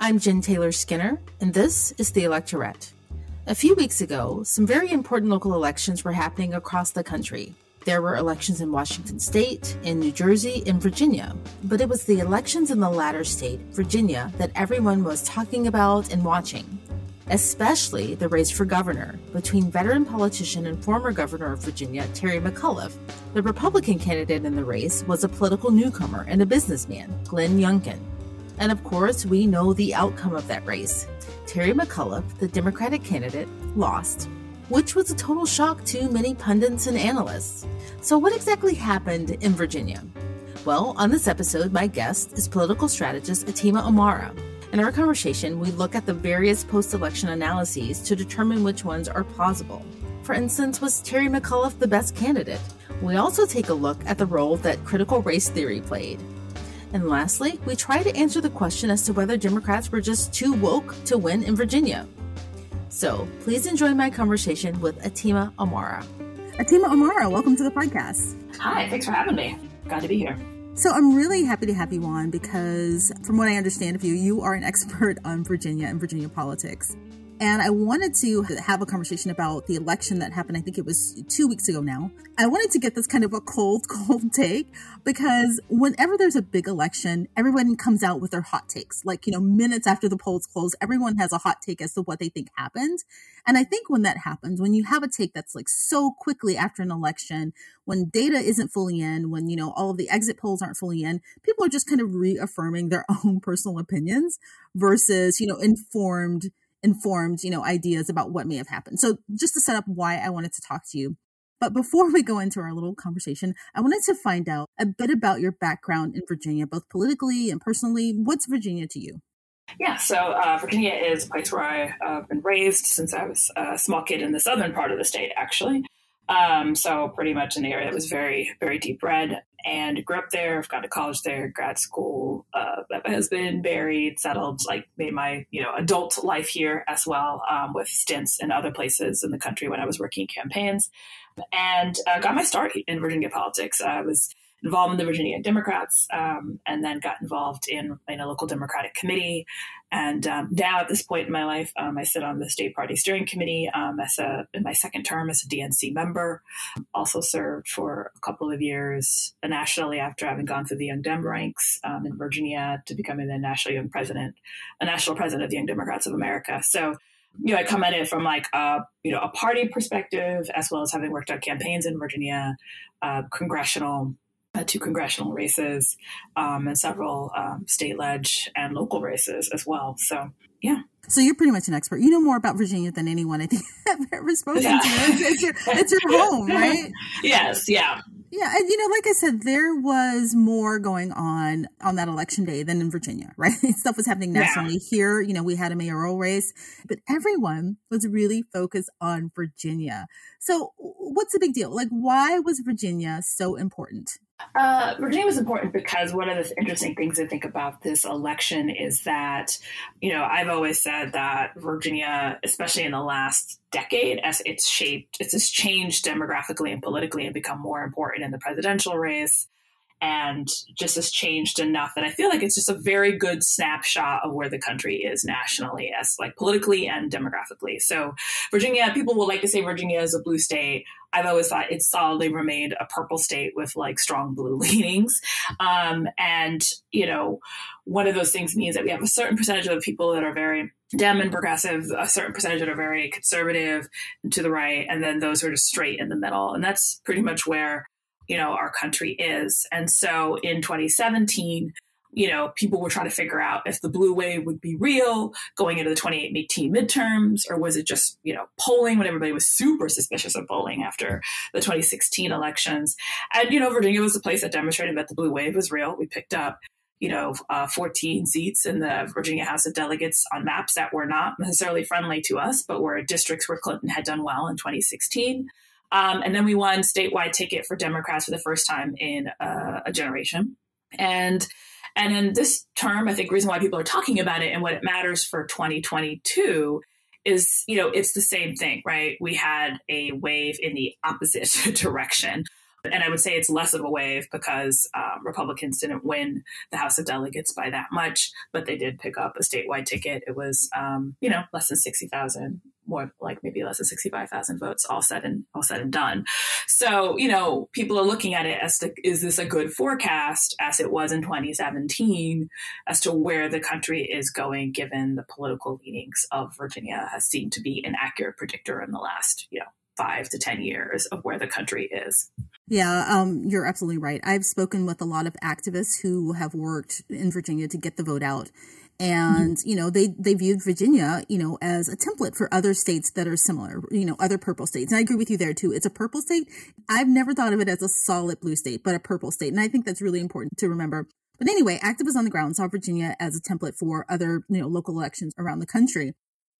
I'm Jen Taylor Skinner, and this is The Electorette. A few weeks ago, some very important local elections were happening across the country. There were elections in Washington state, in New Jersey, and Virginia. But it was the elections in the latter state, Virginia, that everyone was talking about and watching. Especially the race for governor between veteran politician and former governor of Virginia, Terry McAuliffe. The Republican candidate in the race was a political newcomer and a businessman, Glenn Youngkin. And of course, we know the outcome of that race. Terry McAuliffe, the Democratic candidate, lost which was a total shock to many pundits and analysts. So, what exactly happened in Virginia? Well, on this episode, my guest is political strategist Atima Omara. In our conversation, we look at the various post election analyses to determine which ones are plausible. For instance, was Terry McAuliffe the best candidate? We also take a look at the role that critical race theory played. And lastly, we try to answer the question as to whether Democrats were just too woke to win in Virginia. So please enjoy my conversation with Atima Omara. Atima Omara, welcome to the podcast. Hi, thanks for having me. Glad to be here. So I'm really happy to have you on because, from what I understand of you, you are an expert on Virginia and Virginia politics. And I wanted to have a conversation about the election that happened. I think it was two weeks ago now. I wanted to get this kind of a cold, cold take because whenever there's a big election, everyone comes out with their hot takes. Like, you know, minutes after the polls close, everyone has a hot take as to what they think happened. And I think when that happens, when you have a take that's like so quickly after an election, when data isn't fully in, when, you know, all of the exit polls aren't fully in, people are just kind of reaffirming their own personal opinions versus, you know, informed informed, you know, ideas about what may have happened. So just to set up why I wanted to talk to you. But before we go into our little conversation, I wanted to find out a bit about your background in Virginia, both politically and personally. What's Virginia to you? Yeah, so uh, Virginia is a place where I've uh, been raised since I was a small kid in the southern part of the state, actually. Um, so pretty much an area that was very, very deep red and grew up there. I've gone to college there, grad school. Uh, my husband married, settled, like made my you know adult life here as well, um, with stints in other places in the country when I was working campaigns, and uh, got my start in Virginia politics. I was involved in the Virginia Democrats, um, and then got involved in, in a local Democratic committee. And um, now, at this point in my life, um, I sit on the state party steering committee um, as a in my second term as a DNC member. Also served for a couple of years nationally after having gone through the Young Dem ranks um, in Virginia to becoming the national young president, a national president of the Young Democrats of America. So you know, I come at it from like a you know a party perspective, as well as having worked on campaigns in Virginia, uh, congressional uh, two congressional races um, and several um, state ledge and local races as well. So, yeah. So you're pretty much an expert. You know more about Virginia than anyone I think I've ever spoken yeah. to. It's, it's, your, it's your home, right? yes, yeah. Yeah, and you know, like I said, there was more going on on that election day than in Virginia, right? Stuff was happening nationally. Yeah. Here, you know, we had a mayoral race, but everyone was really focused on Virginia. So, what's the big deal? Like, why was Virginia so important? Uh, Virginia was important because one of the interesting things to think about this election is that, you know, I've always said that Virginia, especially in the last decade, as it's shaped, it's changed demographically and politically and become more important in the presidential race and just has changed enough that I feel like it's just a very good snapshot of where the country is nationally, as like politically and demographically. So, Virginia, people will like to say Virginia is a blue state. I've always thought it's solidly remained a purple state with like strong blue leanings. Um, and, you know, one of those things means that we have a certain percentage of people that are very Dem and progressive, a certain percentage that are very conservative to the right, and then those who are just straight in the middle. And that's pretty much where you know our country is. And so in 2017 you know people were trying to figure out if the blue wave would be real going into the 2018 midterms or was it just you know polling when everybody was super suspicious of polling after the 2016 elections. And you know virginia was a place that demonstrated that the blue wave was real. We picked up you know, uh, 14 seats in the Virginia House of Delegates on maps that were not necessarily friendly to us, but were districts where Clinton had done well in 2016. Um, and then we won statewide ticket for Democrats for the first time in uh, a generation. And and in this term, I think reason why people are talking about it and what it matters for 2022 is, you know, it's the same thing, right? We had a wave in the opposite direction And I would say it's less of a wave because um, Republicans didn't win the House of Delegates by that much, but they did pick up a statewide ticket. It was, um, you know, less than 60,000 more like maybe less than 65,000 votes all said and all said and done. So, you know, people are looking at it as to, is this a good forecast as it was in 2017 as to where the country is going given the political leanings of Virginia has seemed to be an accurate predictor in the last, you know, five to 10 years of where the country is. Yeah, um, you're absolutely right. I've spoken with a lot of activists who have worked in Virginia to get the vote out. And mm-hmm. you know they they viewed Virginia you know as a template for other states that are similar you know other purple states. And I agree with you there too. It's a purple state. I've never thought of it as a solid blue state but a purple state. And I think that's really important to remember. But anyway activists on the ground saw Virginia as a template for other you know local elections around the country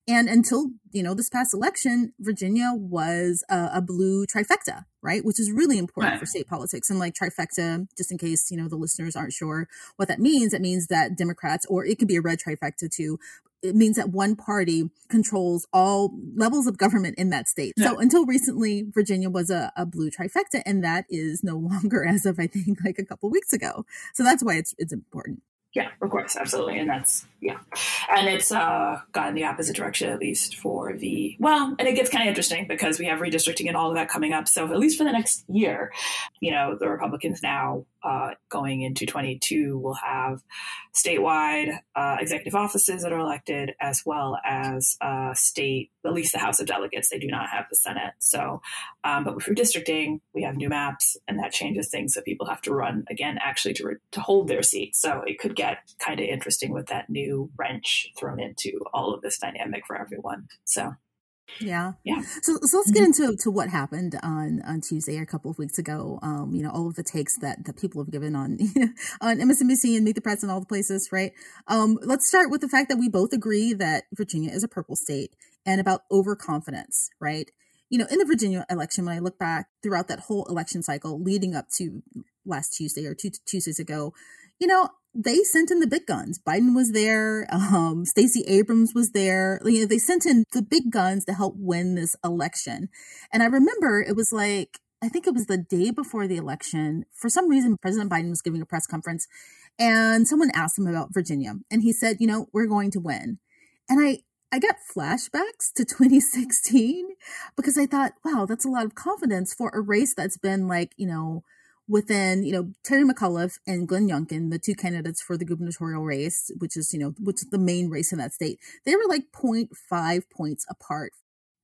and until, you know, this past election, Virginia was a, a blue trifecta, right? Which is really important right. for state politics. And like trifecta, just in case, you know, the listeners aren't sure what that means, it means that Democrats, or it could be a red trifecta too, it means that one party controls all levels of government in that state. Yeah. So until recently, Virginia was a, a, blue trifecta, and that is no longer as of I think like a couple weeks ago. So that's why it's it's important. Yeah, of course, absolutely, and that's yeah, and it's uh, gone the opposite direction at least for the well, and it gets kind of interesting because we have redistricting and all of that coming up. So at least for the next year, you know, the Republicans now uh, going into 22 will have statewide uh, executive offices that are elected, as well as uh, state, at least the House of Delegates. They do not have the Senate. So, um, but with redistricting, we have new maps, and that changes things. So people have to run again, actually, to re- to hold their seats. So it could get kind of interesting with that new wrench thrown into all of this dynamic for everyone. So yeah. Yeah. So, so let's get mm-hmm. into to what happened on, on Tuesday a couple of weeks ago. Um, you know, all of the takes that, that people have given on, you know, on MSNBC and Meet the Press and all the places, right? Um, let's start with the fact that we both agree that Virginia is a purple state and about overconfidence, right? You know, in the Virginia election, when I look back throughout that whole election cycle leading up to last Tuesday or two Tuesdays ago, you know, they sent in the big guns. Biden was there. Um, Stacey Abrams was there. You know, they sent in the big guns to help win this election. And I remember it was like, I think it was the day before the election. For some reason, President Biden was giving a press conference and someone asked him about Virginia. And he said, you know, we're going to win. And I, I got flashbacks to 2016 because I thought, wow, that's a lot of confidence for a race that's been like, you know, within, you know, Terry McAuliffe and Glenn Youngkin, the two candidates for the gubernatorial race, which is, you know, which is the main race in that state, they were like 0.5 points apart.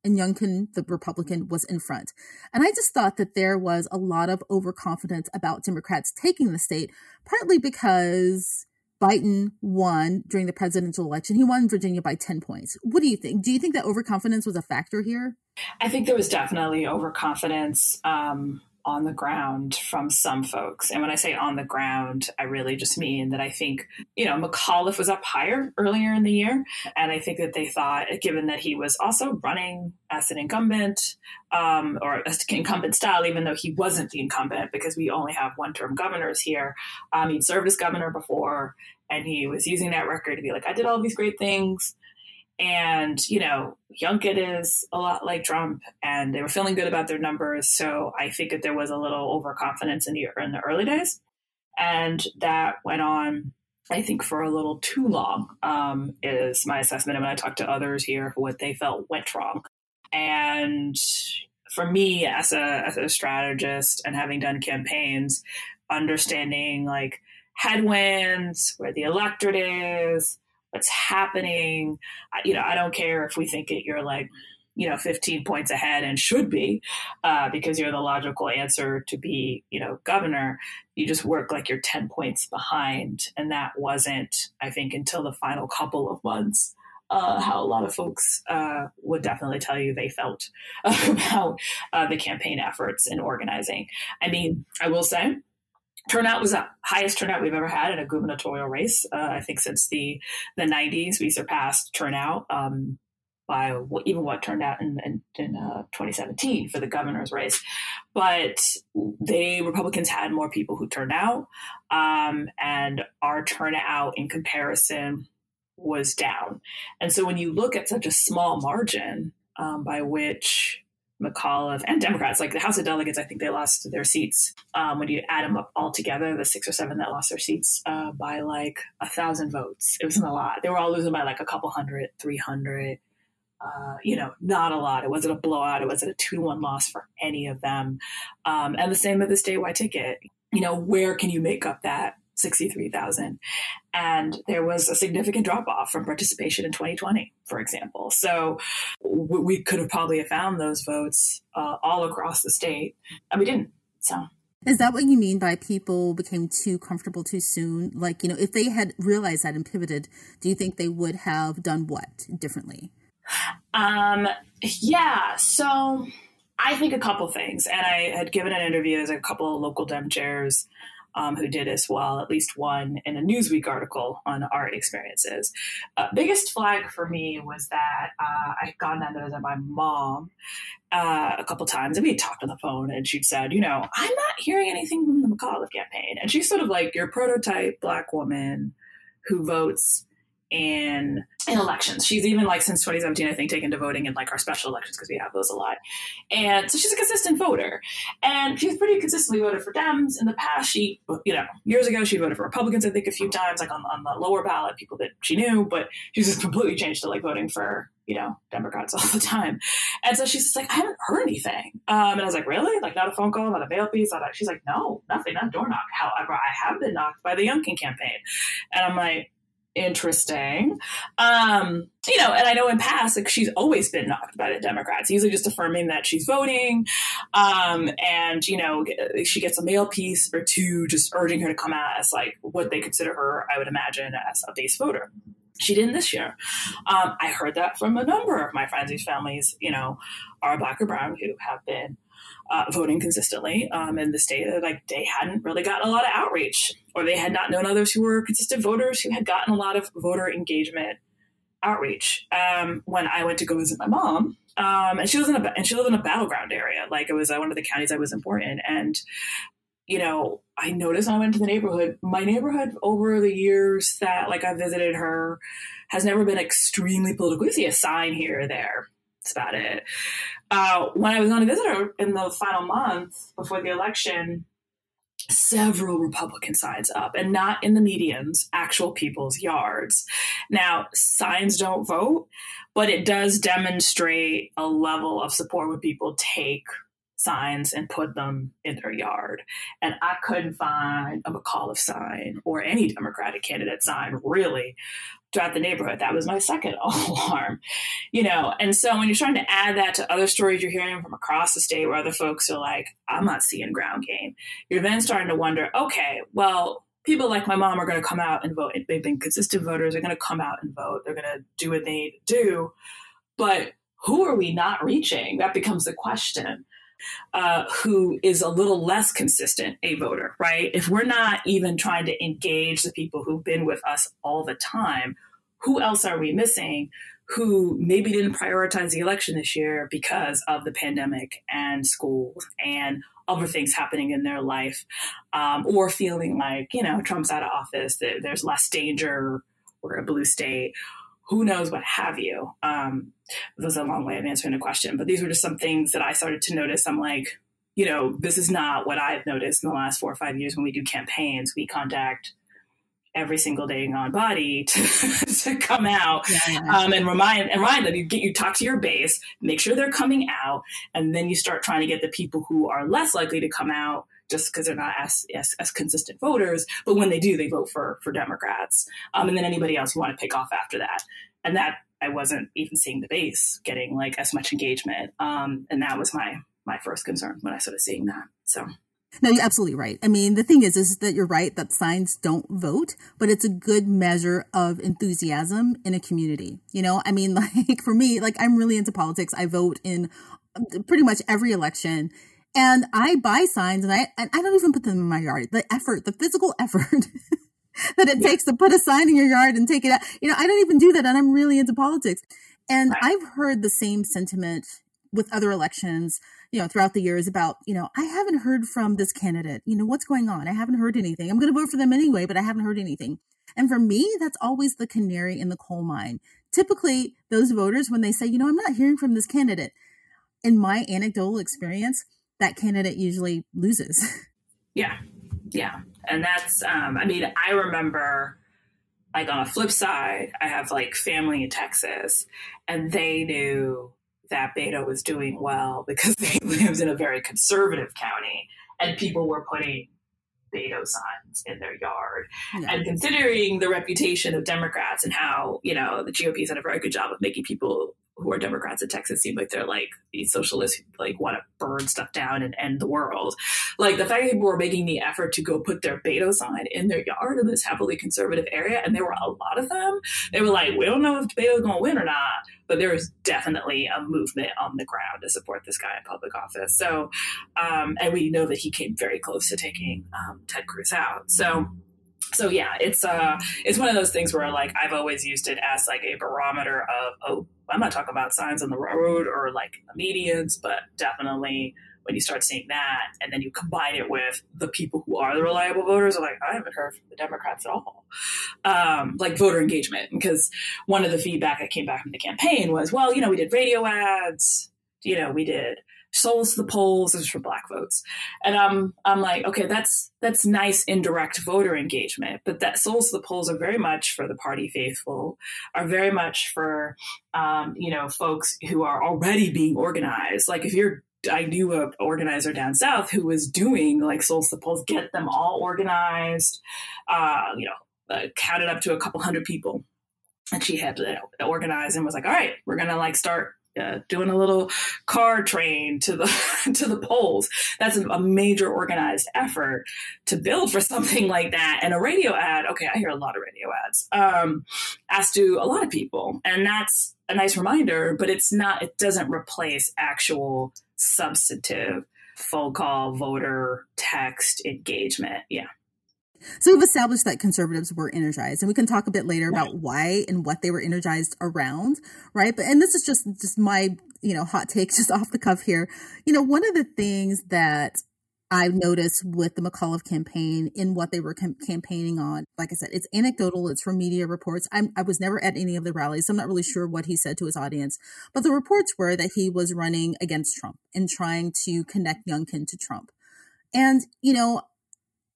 And Youngkin, the Republican, was in front. And I just thought that there was a lot of overconfidence about Democrats taking the state, partly because Biden won during the presidential election. He won Virginia by 10 points. What do you think? Do you think that overconfidence was a factor here? I think there was definitely overconfidence. Um, on the ground from some folks. And when I say on the ground, I really just mean that I think, you know, McAuliffe was up higher earlier in the year. And I think that they thought, given that he was also running as an incumbent, um, or as incumbent style, even though he wasn't the incumbent, because we only have one term governors here, um, he'd served as governor before. And he was using that record to be like, I did all these great things. And, you know, Youngkin is a lot like Trump, and they were feeling good about their numbers. So I think that there was a little overconfidence in the, in the early days. And that went on, I think, for a little too long, um, is my assessment. And when I talked to others here, what they felt went wrong. And for me, as a, as a strategist and having done campaigns, understanding like headwinds, where the electorate is, what's happening. You know, I don't care if we think it, you're like, you know, 15 points ahead and should be uh, because you're the logical answer to be, you know, governor. You just work like you're 10 points behind. And that wasn't, I think, until the final couple of months. Uh, how a lot of folks uh, would definitely tell you they felt about uh, the campaign efforts and organizing. I mean, I will say turnout was the highest turnout we've ever had in a gubernatorial race. Uh, I think since the the 90s, we surpassed turnout um, by even what turned out in, in, in uh, 2017 for the governor's race. But they Republicans had more people who turned out, um, and our turnout in comparison was down. And so when you look at such a small margin um, by which McAuliffe and Democrats, like the House of Delegates, I think they lost their seats. Um, when you add them up all together, the six or seven that lost their seats uh, by like a thousand votes. It wasn't a lot. They were all losing by like a couple hundred, 300. Uh, you know, not a lot. It wasn't a blowout. It wasn't a two to one loss for any of them. Um, and the same with the statewide ticket. You know, where can you make up that 63,000. And there was a significant drop off from participation in 2020, for example. So we could have probably found those votes uh, all across the state, and we didn't. So. Is that what you mean by people became too comfortable too soon? Like, you know, if they had realized that and pivoted, do you think they would have done what differently? Um, yeah. So I think a couple things. And I had given an interview as a couple of local Dem chairs um, who did as well, at least one in a Newsweek article on our experiences. Uh, biggest flag for me was that uh, I had gone down to visit my mom uh, a couple times and we talked on the phone and she'd said, you know, I'm not hearing anything from the McAuliffe campaign. And she's sort of like your prototype black woman who votes in in elections. She's even like since 2017, I think, taken to voting in like our special elections because we have those a lot. And so she's a consistent voter, and she's pretty consistently voted for Dems in the past. She, you know, years ago she voted for Republicans, I think, a few times, like on, on the lower ballot, people that she knew, but she's just completely changed to like voting for you know Democrats all the time. And so she's like, I haven't heard anything. Um, and I was like, really? Like not a phone call, not a mail piece, not a, she's like, no, nothing, not door knock. However, I have been knocked by the Youngkin campaign, and I'm like interesting. Um, you know, and I know in past, like she's always been knocked by the Democrats, usually just affirming that she's voting. Um, and, you know, she gets a mail piece or two just urging her to come out as like what they consider her, I would imagine, as a base voter. She didn't this year. Um, I heard that from a number of my friends whose families, you know, are black or brown who have been uh, voting consistently um, in the state. Like they hadn't really gotten a lot of outreach, or they had not known others who were consistent voters who had gotten a lot of voter engagement outreach. Um, when I went to go visit my mom, um, and she was in a and she lived in a battleground area, like it was uh, one of the counties I was important, and you know, I noticed when I went to the neighborhood, my neighborhood over the years that like I visited her has never been extremely political. You see a sign here or there. That's about it. Uh, when I was on a visitor in the final month before the election, several Republican signs up and not in the medians, actual people's yards. Now, signs don't vote, but it does demonstrate a level of support when people take signs and put them in their yard. And I couldn't find a McAuliffe sign or any Democratic candidate sign really throughout the neighborhood. That was my second alarm, you know. And so when you're trying to add that to other stories you're hearing from across the state where other folks are like, I'm not seeing ground game, you're then starting to wonder, okay, well, people like my mom are going to come out and vote. They've been consistent voters. They're going to come out and vote. They're going to do what they do. But who are we not reaching? That becomes the question. Uh, who is a little less consistent a voter, right? If we're not even trying to engage the people who've been with us all the time, who else are we missing who maybe didn't prioritize the election this year because of the pandemic and school and other things happening in their life, um, or feeling like, you know, Trump's out of office, there's less danger, we're a blue state, who knows what have you. Um, that was a long way of answering the question, but these were just some things that I started to notice. I'm like, you know, this is not what I've noticed in the last four or five years when we do campaigns. We contact every single day on body to, to come out yeah, Um, and remind and remind them you get you talk to your base make sure they're coming out and then you start trying to get the people who are less likely to come out just because they're not as, as, as consistent voters but when they do they vote for for democrats um, and then anybody else you want to pick off after that and that i wasn't even seeing the base getting like as much engagement um, and that was my my first concern when i started seeing that so no, you're absolutely right. I mean, the thing is, is that you're right that signs don't vote, but it's a good measure of enthusiasm in a community. You know, I mean, like for me, like I'm really into politics. I vote in um, pretty much every election and I buy signs and I, and I don't even put them in my yard. The effort, the physical effort that it yeah. takes to put a sign in your yard and take it out. You know, I don't even do that and I'm really into politics. And right. I've heard the same sentiment with other elections you know, throughout the years about, you know, I haven't heard from this candidate. You know, what's going on? I haven't heard anything. I'm going to vote for them anyway, but I haven't heard anything. And for me, that's always the canary in the coal mine. Typically, those voters, when they say, you know, I'm not hearing from this candidate, in my anecdotal experience, that candidate usually loses. Yeah. Yeah. And that's, um, I mean, I remember like on a flip side, I have like family in Texas and they knew that Beto was doing well because they lived in a very conservative county and people were putting Beto signs in their yard. Yeah. And considering the reputation of Democrats and how, you know, the GOP's done a very good job of making people who are Democrats in Texas seem like they're like these socialists who like want to burn stuff down and end the world. Like the fact that people were making the effort to go put their Beto sign in their yard in this heavily conservative area, and there were a lot of them. They were like, we don't know if Beto's going to win or not, but there is definitely a movement on the ground to support this guy in public office. So, um, and we know that he came very close to taking um, Ted Cruz out. So so yeah, it's uh it's one of those things where like I've always used it as like a barometer of oh I'm not talking about signs on the road or like medians, but definitely when you start seeing that and then you combine it with the people who are the reliable voters are like i haven't heard from the democrats at all. Um, like voter engagement because one of the feedback that came back from the campaign was well you know we did radio ads you know we did souls to the polls is for black votes and i'm i'm like okay that's that's nice indirect voter engagement but that souls to the polls are very much for the party faithful are very much for um, you know folks who are already being organized like if you're I knew a organizer down south who was doing like souls to the polls, get them all organized, uh, you know, uh, counted up to a couple hundred people. And she had to organize and was like, all right, we're going to like start uh, doing a little car train to the to the polls. That's a, major organized effort to build for something like that. And a radio ad, okay, I hear a lot of radio ads, um, as do a lot of people, and that's a nice reminder. But it's not. It doesn't replace actual substantive phone call voter text engagement. Yeah. So we've established that conservatives were energized, and we can talk a bit later right. about why and what they were energized around, right? But and this is just just my you know hot take, just off the cuff here. You know, one of the things that I've noticed with the McAuliffe campaign in what they were com- campaigning on. Like I said, it's anecdotal. It's from media reports. I'm, i was never at any of the rallies, so I'm not really sure what he said to his audience. But the reports were that he was running against Trump and trying to connect Youngkin to Trump. And, you know,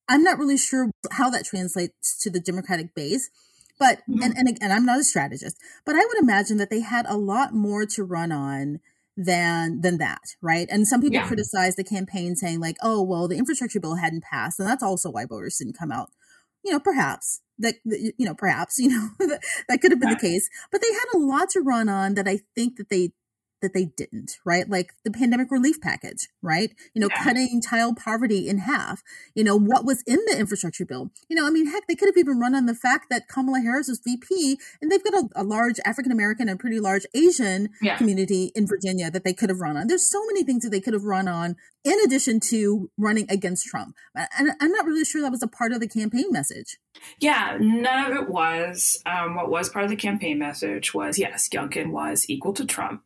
I'm not really sure how that translates to the Democratic base. But, mm-hmm. and, and again, I'm not a strategist, but I would imagine that they had a lot more to run on than than that right and some people yeah. criticize the campaign saying like oh well the infrastructure bill hadn't passed and that's also why voters didn't come out you know perhaps that you know perhaps you know that, that could have been the case but they had a lot to run on that i think that they that they didn't, right? Like the pandemic relief package, right? You know, yeah. cutting child poverty in half. You know, what was in the infrastructure bill? You know, I mean, heck, they could have even run on the fact that Kamala Harris was VP and they've got a, a large African American and pretty large Asian yeah. community in Virginia that they could have run on. There's so many things that they could have run on in addition to running against Trump. And I'm not really sure that was a part of the campaign message. Yeah, none of it was. Um, what was part of the campaign message was yes, Youngkin was equal to Trump.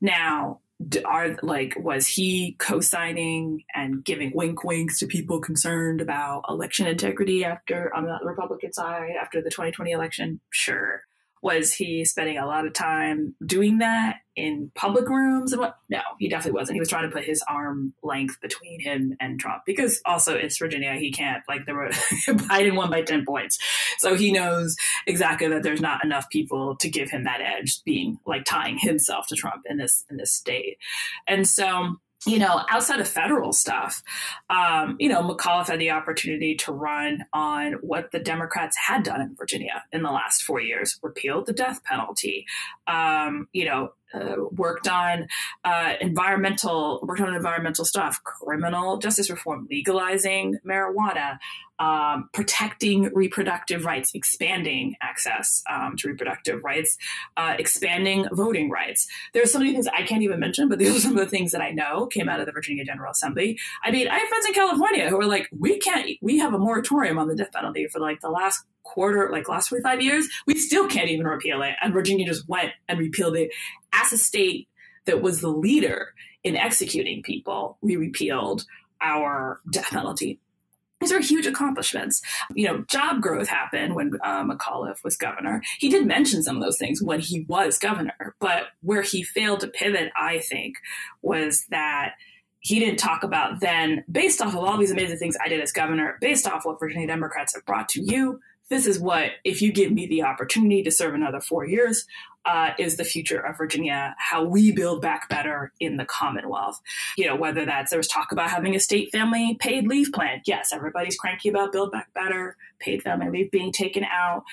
Now, are like was he co-signing and giving wink winks to people concerned about election integrity after on the Republican side after the 2020 election? Sure. Was he spending a lot of time doing that in public rooms and what? No, he definitely wasn't. He was trying to put his arm length between him and Trump because also it's Virginia. He can't like were Biden won by ten points, so he knows exactly that there's not enough people to give him that edge, being like tying himself to Trump in this in this state, and so you know, outside of federal stuff, um, you know, McAuliffe had the opportunity to run on what the Democrats had done in Virginia in the last four years, repealed the death penalty, um, you know, uh, worked on uh, environmental worked on environmental stuff, criminal justice reform, legalizing marijuana, um, protecting reproductive rights, expanding access um, to reproductive rights, uh, expanding voting rights. There are so many things I can't even mention, but these are some of the things that I know came out of the Virginia General Assembly. I mean, I have friends in California who are like, we can't, we have a moratorium on the death penalty for like the last quarter, like last 45 years. We still can't even repeal it. And Virginia just went and repealed it as a state that was the leader in executing people. We repealed our death penalty these are huge accomplishments. You know, job growth happened when uh, McAuliffe was governor. He did mention some of those things when he was governor, but where he failed to pivot, I think, was that he didn't talk about then, based off of all these amazing things I did as governor, based off what Virginia Democrats have brought to you, this is what, if you give me the opportunity to serve another four years, uh, is the future of Virginia, how we build back better in the Commonwealth. You know, whether that's there was talk about having a state family paid leave plan. Yes, everybody's cranky about build back better, paid family leave being taken out.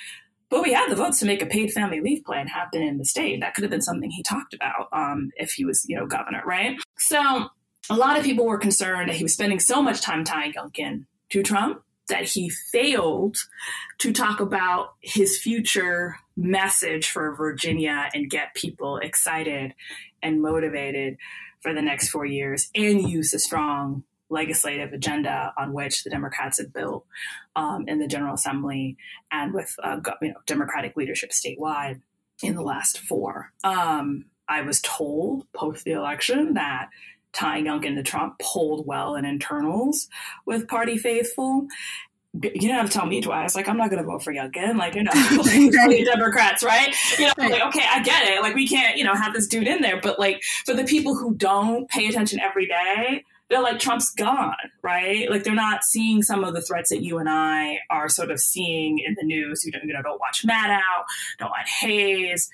But we had the votes to make a paid family leave plan happen in the state. That could have been something he talked about um, if he was, you know, governor, right? So a lot of people were concerned that he was spending so much time tying Youngkin to Trump that he failed to talk about his future message for Virginia and get people excited and motivated for the next four years and use a strong legislative agenda on which the Democrats had built um, in the General Assembly and with uh, you know, Democratic leadership statewide in the last four. Um, I was told post the election that tying Youngkin to Trump polled well in internals with party faithful. You don't have to tell me twice. Like, I'm not going to vote for Youngkin. Like, you know, right. Democrats, right? You know, like, okay, I get it. Like, we can't, you know, have this dude in there. But, like, for the people who don't pay attention every day, they're like, Trump's gone, right? Like, they're not seeing some of the threats that you and I are sort of seeing in the news. You, don't, you know, don't watch Maddow, don't watch Hayes,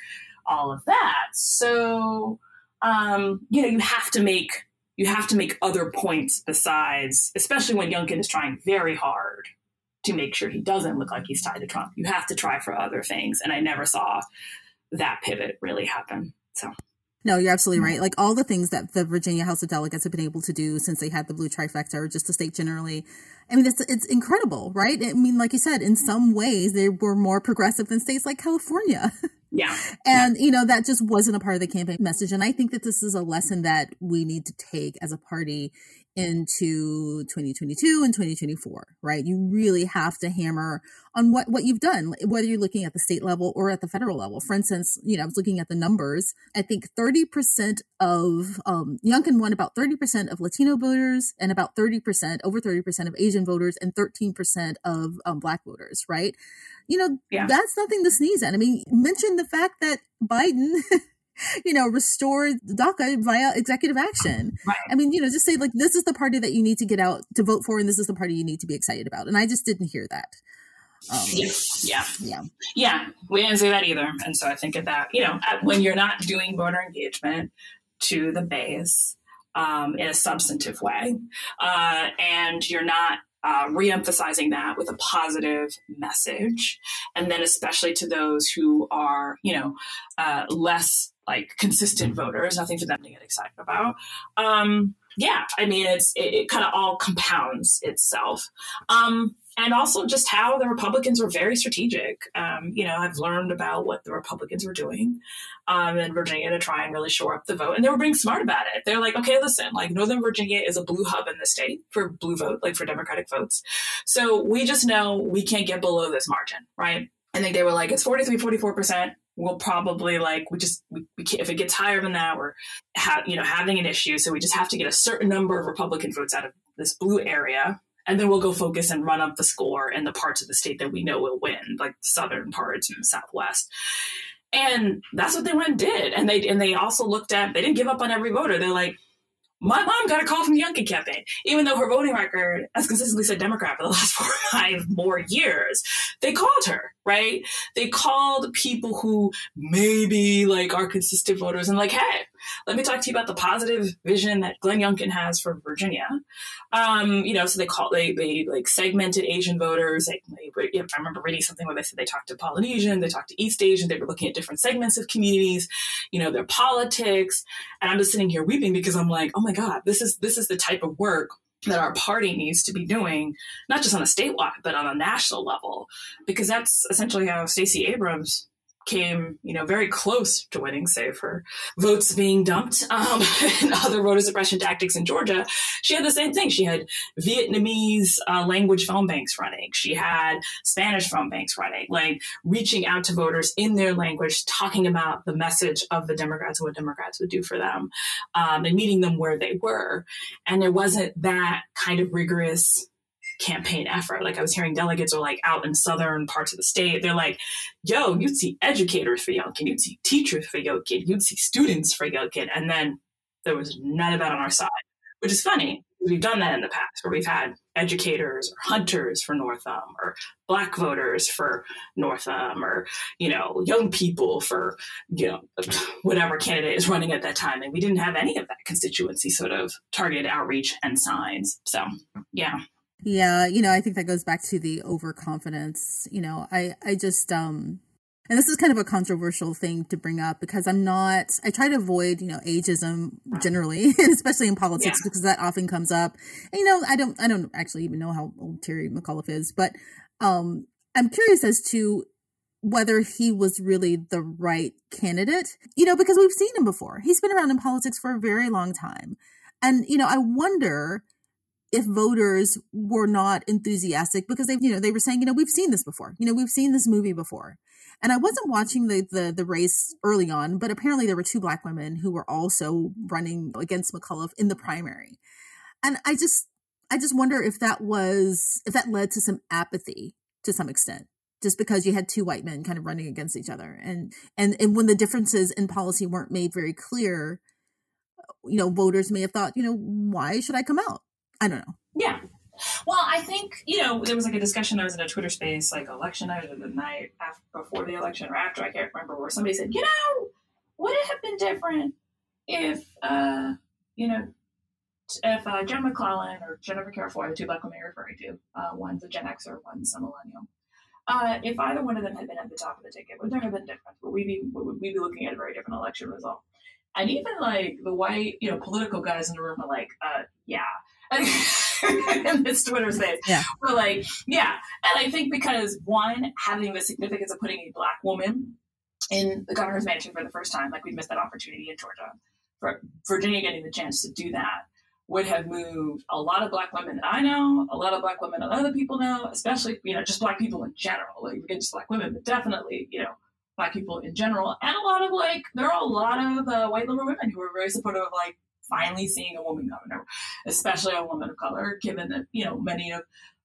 all of that. So, um, you know, you have to make you have to make other points besides, especially when Youngkin is trying very hard to make sure he doesn't look like he's tied to Trump. You have to try for other things. And I never saw that pivot really happen. So. No, you're absolutely right. Like all the things that the Virginia House of Delegates have been able to do since they had the blue trifecta or just the state generally. I mean, it's, it's incredible, right? I mean, like you said, in some ways they were more progressive than states like California. Yeah. And, you know, that just wasn't a part of the campaign message. And I think that this is a lesson that we need to take as a party into 2022 and 2024, right? You really have to hammer on what, what you've done, whether you're looking at the state level or at the federal level. For instance, you know, I was looking at the numbers. I think 30% of, um, Youngkin won about 30% of Latino voters and about 30%, over 30% of Asian voters and 13% of um, Black voters, right? You know, yeah. that's nothing to sneeze at. I mean, mention the fact that Biden you know, restore DACA via executive action. Right. I mean, you know, just say like this is the party that you need to get out to vote for, and this is the party you need to be excited about. And I just didn't hear that. Um, yeah, yeah, yeah, yeah. We didn't say that either, and so I think of that. You know, when you're not doing voter engagement to the base um, in a substantive way, uh, and you're not uh, reemphasizing that with a positive message, and then especially to those who are, you know, uh, less like consistent voters, nothing for them to get excited about. Um, yeah, I mean, it's it, it kind of all compounds itself. Um, and also just how the Republicans were very strategic. Um, you know, I've learned about what the Republicans were doing um, in Virginia to try and really shore up the vote, and they were being smart about it. They're like, okay, listen, like Northern Virginia is a blue hub in the state for blue vote, like for Democratic votes. So we just know we can't get below this margin, right? I think they were like, it's 43, 44 percent we'll probably like we just we, we if it gets higher than that we're ha- you know having an issue so we just have to get a certain number of republican votes out of this blue area and then we'll go focus and run up the score in the parts of the state that we know will win like the southern parts and the southwest and that's what they went and did and they and they also looked at they didn't give up on every voter they're like my mom got a call from the Youngkin campaign, even though her voting record has consistently said Democrat for the last four or five more years. They called her, right? They called people who maybe like are consistent voters and like, hey, let me talk to you about the positive vision that Glenn Youngkin has for Virginia. Um, you know, so they call they they like segmented Asian voters. They, they, I remember reading something where they said they talked to Polynesian, they talked to East Asian. They were looking at different segments of communities, you know, their politics. And I'm just sitting here weeping because I'm like, oh my god, this is this is the type of work that our party needs to be doing, not just on a statewide, but on a national level, because that's essentially how Stacey Abrams came, you know, very close to winning, save for votes being dumped um, and other voter suppression tactics in Georgia. She had the same thing. She had Vietnamese uh, language phone banks running. She had Spanish phone banks running, like reaching out to voters in their language, talking about the message of the Democrats and what Democrats would do for them, um, and meeting them where they were. And there wasn't that kind of rigorous campaign effort. Like I was hearing delegates are like out in southern parts of the state. They're like, yo, you'd see educators for Youngkin, you'd see teachers for Youngkin, you'd see students for Youngkin. And then there was none of that on our side, which is funny. We've done that in the past where we've had educators or hunters for Northam or black voters for Northam or, you know, young people for, you know, whatever candidate is running at that time. And we didn't have any of that constituency sort of targeted outreach and signs. So, yeah. Yeah, you know, I think that goes back to the overconfidence. You know, I I just um and this is kind of a controversial thing to bring up because I'm not I try to avoid, you know, ageism generally, especially in politics yeah. because that often comes up. And, you know, I don't I don't actually even know how old Terry McAuliffe is, but um I'm curious as to whether he was really the right candidate, you know, because we've seen him before. He's been around in politics for a very long time. And, you know, I wonder if voters were not enthusiastic because they, you know, they were saying, you know, we've seen this before. You know, we've seen this movie before. And I wasn't watching the, the, the race early on, but apparently there were two black women who were also running against McAuliffe in the primary. And I just, I just wonder if that was, if that led to some apathy to some extent just because you had two white men kind of running against each other and and and when the differences in policy weren't made very clear you know voters may have thought you know why should i come out i don't know yeah well, I think you know there was like a discussion. I was in a Twitter space, like election night or the night after, before the election or after. I can't remember where somebody said, you know, would it have been different if uh, you know if uh, Jen McClellan or Jennifer Carroll Foy, the two black women you're referring to, uh, one's a Gen Xer, one's a millennial. Uh, if either one of them had been at the top of the ticket, would there have been difference? Would we be would we be looking at a very different election result? And even like the white, you know, political guys in the room are like, uh, yeah. in this Twitter space. Yeah. We're like, yeah. And I think because one, having the significance of putting a black woman in the governor's mansion for the first time, like we missed that opportunity in Georgia. For Virginia getting the chance to do that would have moved a lot of black women that I know, a lot of black women that other people know, especially, you know, just black people in general. Like forget just black women, but definitely, you know, black people in general. And a lot of like there are a lot of uh, white liberal women who are very supportive of like finally seeing a woman governor, especially a woman of color, given that, you know, many of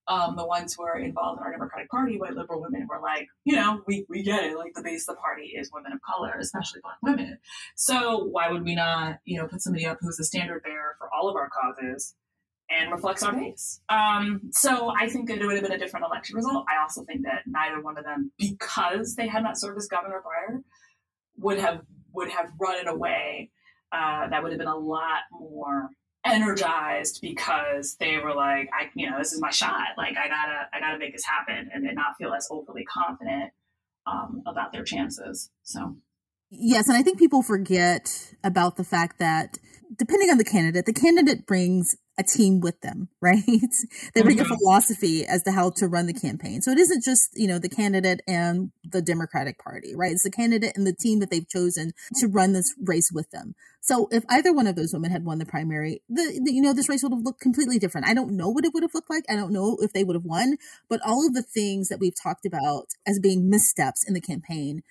um, the ones who are involved in our Democratic Party, white liberal women, were like, you know, we, we get it. Like the base of the party is women of color, especially black women. So why would we not, you know, put somebody up who's a standard bearer for all of our causes and reflects our base? Um, so I think that it would have been a different election result. I also think that neither one of them, because they had not served as governor prior, would have would have run it away uh, that would have been a lot more energized because they were like, I, you know, this is my shot. Like, I gotta, I gotta make this happen, and then not feel as overly confident um, about their chances. So, yes, and I think people forget about the fact that depending on the candidate, the candidate brings a team with them, right? they bring mm-hmm. a philosophy as to how to run the campaign. So it isn't just, you know, the candidate and the Democratic Party, right? It's the candidate and the team that they've chosen to run this race with them. So if either one of those women had won the primary, the, the you know, this race would have looked completely different. I don't know what it would have looked like. I don't know if they would have won, but all of the things that we've talked about as being missteps in the campaign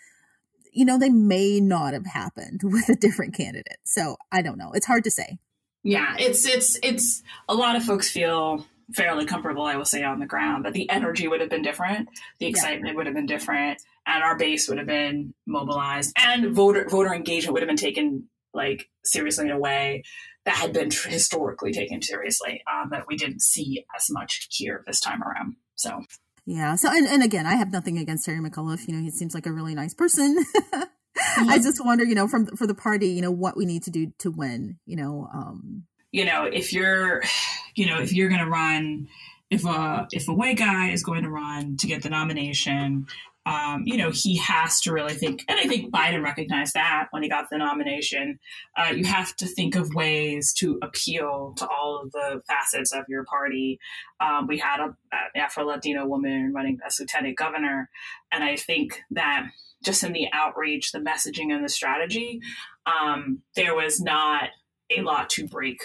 you know, they may not have happened with a different candidate. So I don't know. It's hard to say. Yeah, it's it's it's a lot of folks feel fairly comfortable, I will say, on the ground, but the energy would have been different, the excitement yeah. would have been different, and our base would have been mobilized, and voter voter engagement would have been taken like seriously in a way that had been historically taken seriously um, that we didn't see as much here this time around. So. Yeah. So, and, and again, I have nothing against Terry McAuliffe. You know, he seems like a really nice person. I just wonder, you know, from for the party, you know, what we need to do to win. You know, um, you know, if you're, you know, if you're going to run, if a if a white guy is going to run to get the nomination, um, you know, he has to really think, and I think Biden recognized that when he got the nomination. Uh, you have to think of ways to appeal to all of the facets of your party. Um, we had a, an Afro Latino woman running as lieutenant governor, and I think that just in the outreach, the messaging, and the strategy, um, there was not a lot to break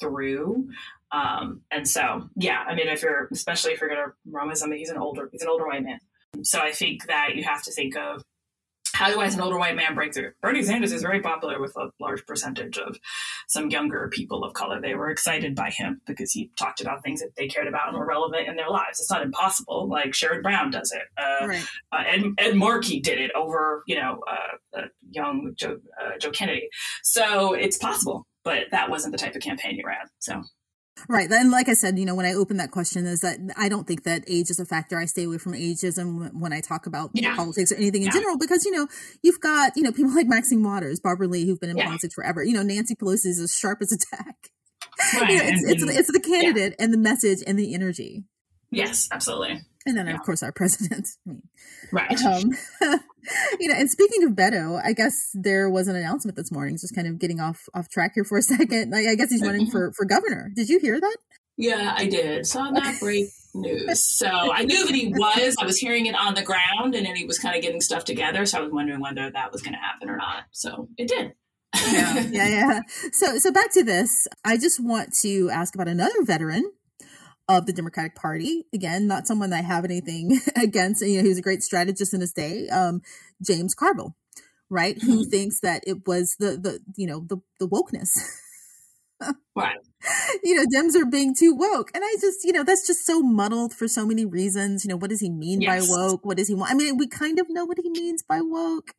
through. Um, and so, yeah, I mean, if you're, especially if you're going to run with somebody, he's an older, he's an older white man. So I think that you have to think of how do I, as an older white man, break through? Bernie Sanders is very popular with a large percentage of some younger people of color. They were excited by him because he talked about things that they cared about and were relevant in their lives. It's not impossible. Like Sherrod Brown does it. Uh, right. uh, Ed, Ed Markey did it over, you know, uh, young Joe, uh, Joe Kennedy. So it's possible, but that wasn't the type of campaign he ran. So. Right. And like I said, you know, when I open that question is that I don't think that age is a factor. I stay away from ageism when I talk about yeah. politics or anything in yeah. general, because, you know, you've got, you know, people like Maxine Waters, Barbara Lee, who've been in yeah. politics forever. You know, Nancy Pelosi is as sharp as a tack. Right. you know, it's, and, it's, it's, the candidate and the message and the energy. Yes, absolutely. And then, of course, our president. I mean, right. Um, you know, and speaking of Beto, I guess there was an announcement this morning, just kind of getting off off track here for a second. I, I guess he's running for for governor. Did you hear that? Yeah, I did. Saw that break news. So I knew that he was. I was hearing it on the ground, and then he was kind of getting stuff together. So I was wondering whether that was going to happen or not. So it did. yeah, yeah, yeah. So, so back to this. I just want to ask about another veteran of the Democratic Party. Again, not someone I have anything against. You know, he was a great strategist in his day. Um, James Carville, right? Mm-hmm. Who thinks that it was the the you know the the wokeness. right. You know, Dems are being too woke, and I just you know that's just so muddled for so many reasons. You know, what does he mean yes. by woke? What does he want? I mean, we kind of know what he means by woke.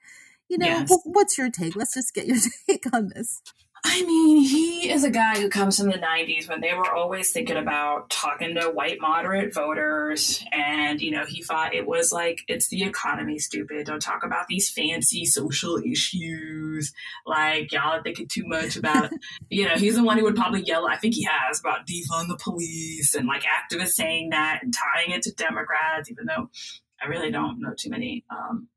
You know, yes. what's your take? Let's just get your take on this. I mean, he is a guy who comes from the 90s when they were always thinking about talking to white moderate voters. And, you know, he thought it was like, it's the economy, stupid. Don't talk about these fancy social issues. Like, y'all are thinking too much about, you know, he's the one who would probably yell, I think he has, about defund the police and like activists saying that and tying it to Democrats, even though I really don't know too many um,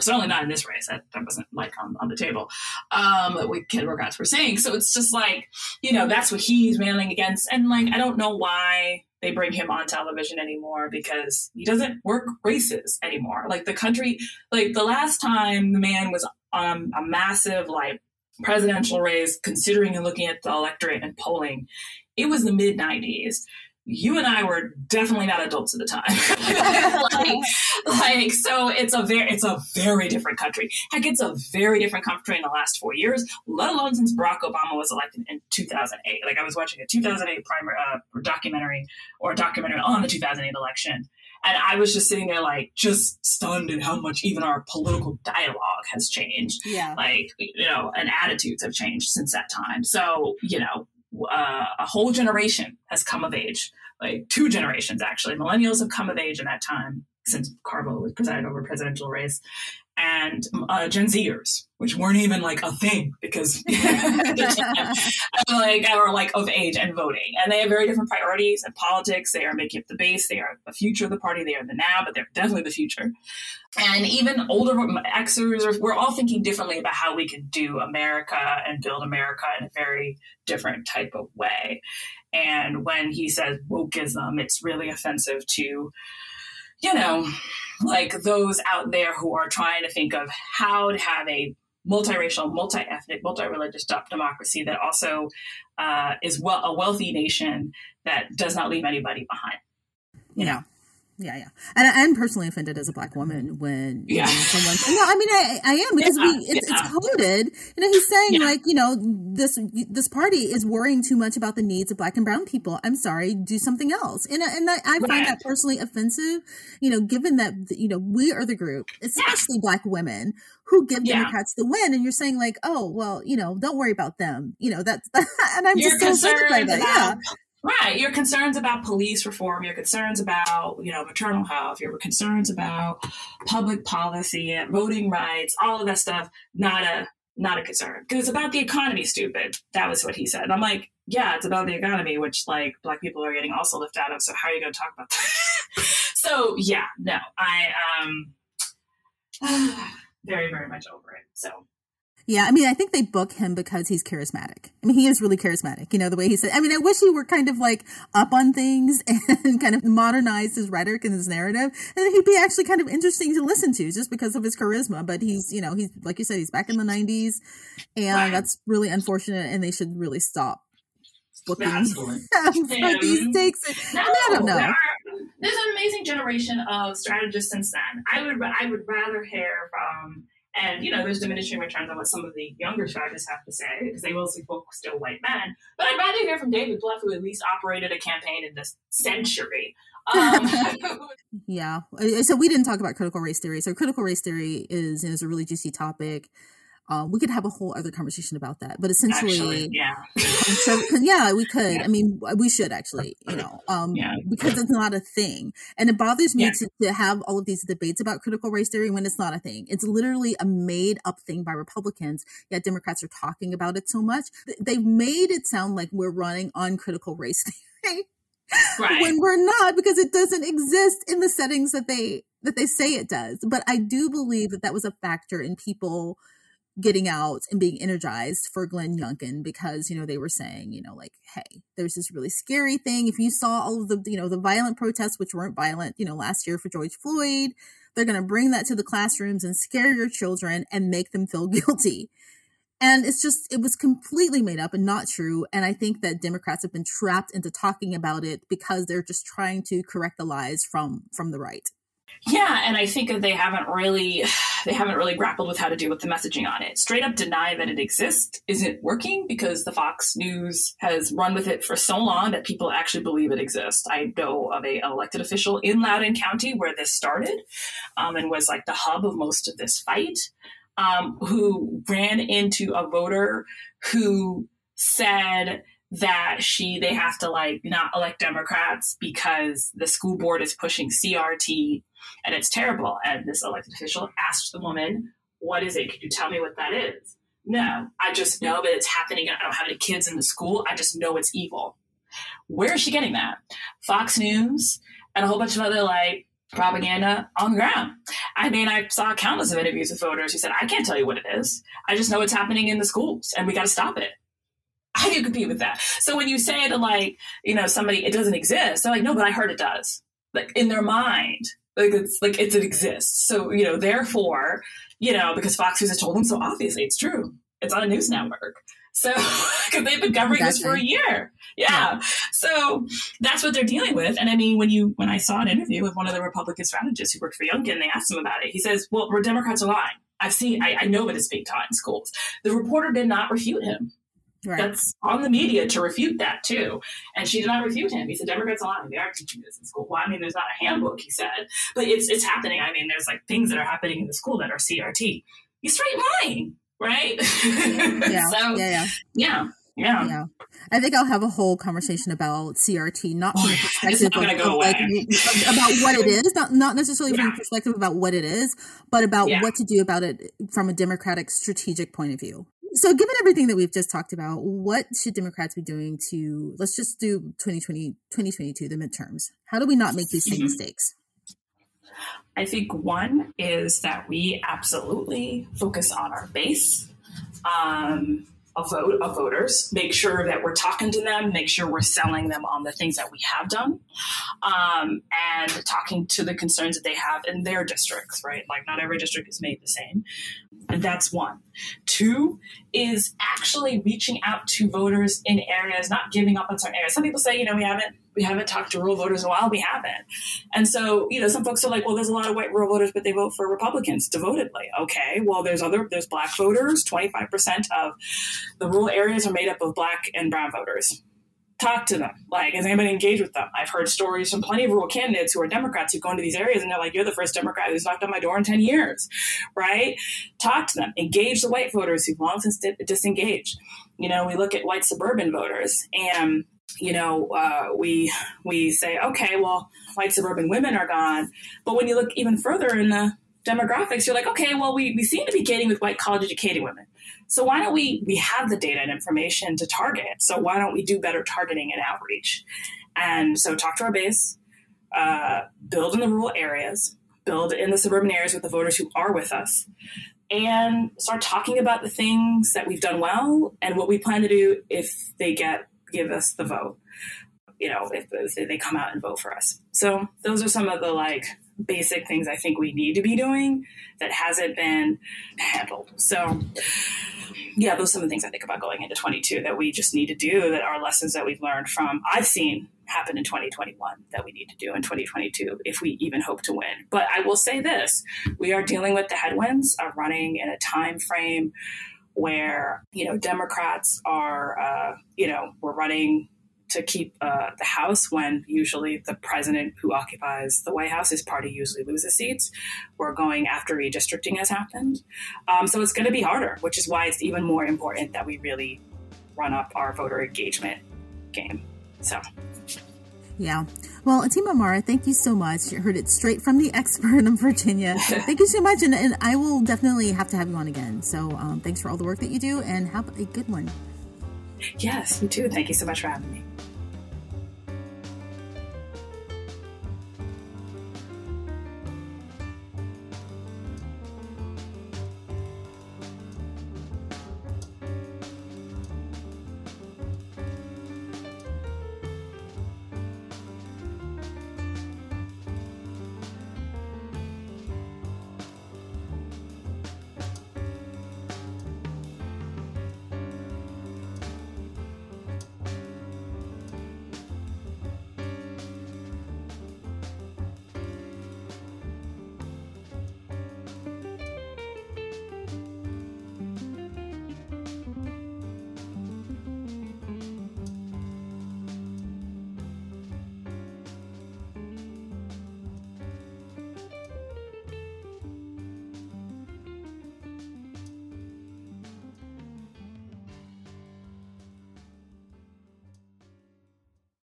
certainly not in this race. That, that wasn't like on, on the table. Um, we Ken Rogatz were saying. So it's just like, you know, that's what he's railing against. And like, I don't know why they bring him on television anymore because he doesn't work races anymore. Like the country, like the last time the man was on a massive like presidential race, considering and looking at the electorate and polling, it was the mid 90s you and I were definitely not adults at the time. like, like, so it's a very, it's a very different country. Heck, it's a very different country in the last four years, let alone since Barack Obama was elected in 2008. Like I was watching a 2008 primer, uh, documentary or a documentary on the 2008 election. And I was just sitting there, like, just stunned at how much even our political dialogue has changed. Yeah. Like, you know, and attitudes have changed since that time. So, you know, uh, a whole generation has come of age, like two generations actually. Millennials have come of age in that time since Carville was presided over presidential race, and uh, Gen Zers, which weren't even like a thing because like are like of age and voting, and they have very different priorities and politics. They are making up the base. They are the future of the party. They are the now, but they're definitely the future. And even older Xers, we're all thinking differently about how we can do America and build America in a very different type of way. And when he says wokeism, it's really offensive to you know, like those out there who are trying to think of how to have a multiracial, multi-ethnic, multi-religious democracy that also uh, is well, a wealthy nation that does not leave anybody behind. You know, yeah, yeah. And I'm personally offended as a black woman when yeah. Know, someone. No, I mean I, I am because yeah, we it's, yeah. it's coded. You know, he's saying yeah. like you know this this party is worrying too much about the needs of black and brown people. I'm sorry, do something else. And and I, I find that personally offensive. You know, given that you know we are the group, especially black women, who give Democrats the win, and you're saying like, oh well, you know, don't worry about them. You know, that's and I'm you're just so offended by that. Yeah Right. Your concerns about police reform, your concerns about, you know, maternal health, your concerns about public policy, and voting rights, all of that stuff, not a not a concern. Because it's about the economy, stupid. That was what he said. And I'm like, yeah, it's about the economy, which like black people are getting also left out of. So how are you gonna talk about that? so yeah, no. I um very, very much over it. So yeah, I mean, I think they book him because he's charismatic. I mean, he is really charismatic. You know, the way he said. I mean, I wish he were kind of like up on things and kind of modernized his rhetoric and his narrative, and he'd be actually kind of interesting to listen to just because of his charisma. But he's, you know, he's like you said, he's back in the '90s, and right. that's really unfortunate. And they should really stop booking him for these takes. No, I, don't know. Are, there's an amazing generation of strategists since then. I would, I would rather hear from And, you know, there's diminishing returns on what some of the younger strategists have to say, because they mostly focus still white men. But I'd rather hear from David Plouffe, who at least operated a campaign in this century. Um, yeah. Uh, so we didn't talk about critical race theory. So critical race theory is, is a really juicy topic. Um, we could have a whole other conversation about that, but essentially, actually, yeah, so, yeah, we could. Yeah. I mean, we should actually, you know, um, yeah. because it's not a thing, and it bothers me yeah. to, to have all of these debates about critical race theory when it's not a thing. It's literally a made up thing by Republicans. Yet Democrats are talking about it so much. They've made it sound like we're running on critical race theory. Right. when we're not because it doesn't exist in the settings that they that they say it does but i do believe that that was a factor in people getting out and being energized for Glenn Youngkin because, you know, they were saying, you know, like, hey, there's this really scary thing. If you saw all of the, you know, the violent protests, which weren't violent, you know, last year for George Floyd, they're going to bring that to the classrooms and scare your children and make them feel guilty. And it's just, it was completely made up and not true. And I think that Democrats have been trapped into talking about it because they're just trying to correct the lies from, from the right. Yeah, and I think that they haven't really they haven't really grappled with how to deal with the messaging on it. Straight up deny that it exists isn't working because the Fox News has run with it for so long that people actually believe it exists. I know of a, an elected official in Loudoun County where this started um, and was like the hub of most of this fight, um, who ran into a voter who said that she they have to like not elect Democrats because the school board is pushing CRT and it's terrible. And this elected official asked the woman, What is it? Can you tell me what that is? No, I just know that it's happening. I don't have any kids in the school. I just know it's evil. Where is she getting that? Fox News and a whole bunch of other like propaganda on the ground. I mean, I saw countless of interviews with voters who said, I can't tell you what it is. I just know it's happening in the schools and we got to stop it. How do you compete with that? So when you say to like, you know, somebody, it doesn't exist, they're like, no, but I heard it does. Like in their mind, like it's like it's, it exists. So you know, therefore, you know, because Fox News has told them, so obviously it's true. It's on a news network. So because they've been covering exactly. this for a year, yeah. yeah. So that's what they're dealing with. And I mean, when you when I saw an interview with one of the Republican strategists who worked for Youngkin, they asked him about it. He says, "Well, we're Democrats are lying. I've seen. I, I know that it's being taught in schools." The reporter did not refute him. Right. That's on the media to refute that too. And she did not refute him. He said Democrats are lying. They are teaching this in school. Well, I mean, there's not a handbook, he said, but it's it's happening. I mean, there's like things that are happening in the school that are CRT. He's straight lying, right? Yeah. so, yeah, yeah. Yeah. Yeah. I think I'll have a whole conversation about CRT, not from the perspective of, of like, about what it is, not not necessarily yeah. from the perspective about what it is, but about yeah. what to do about it from a democratic strategic point of view. So, given everything that we've just talked about, what should Democrats be doing to, let's just do 2020, 2022, the midterms? How do we not make these same mm-hmm. mistakes? I think one is that we absolutely focus on our base. Um, of, vote, of voters, make sure that we're talking to them, make sure we're selling them on the things that we have done, um, and talking to the concerns that they have in their districts, right? Like, not every district is made the same. That's one. Two is actually reaching out to voters in areas, not giving up on certain areas. Some people say, you know, we haven't we haven't talked to rural voters in a while. We haven't. And so, you know, some folks are like, well, there's a lot of white rural voters, but they vote for Republicans devotedly. Okay. Well, there's other, there's black voters. 25% of the rural areas are made up of black and brown voters. Talk to them. Like, has anybody engaged with them? I've heard stories from plenty of rural candidates who are Democrats who go into these areas and they're like, you're the first Democrat who's knocked on my door in 10 years, right? Talk to them. Engage the white voters who've long since disengaged. You know, we look at white suburban voters and you know, uh, we we say, okay, well, white suburban women are gone, but when you look even further in the demographics, you're like, okay, well, we, we seem to be gaining with white college educated women. So why don't we we have the data and information to target? So why don't we do better targeting and outreach? And so talk to our base, uh, build in the rural areas, build in the suburban areas with the voters who are with us, and start talking about the things that we've done well and what we plan to do if they get give us the vote you know if, if they come out and vote for us so those are some of the like basic things i think we need to be doing that hasn't been handled so yeah those are some of the things i think about going into 22 that we just need to do that are lessons that we've learned from i've seen happen in 2021 that we need to do in 2022 if we even hope to win. But I will say this we are dealing with the headwinds of running in a time frame where, you know, Democrats are, uh, you know, we're running to keep uh, the House when usually the president who occupies the White House, his party usually loses seats. We're going after redistricting has happened. Um, so it's going to be harder, which is why it's even more important that we really run up our voter engagement game. So. Yeah. Well, Atima Omara, thank you so much. You heard it straight from the expert in Virginia. thank you so much. And, and, I will definitely have to have you on again. So um, thanks for all the work that you do and have a good one. Yes, you too. Thank you so much for having me.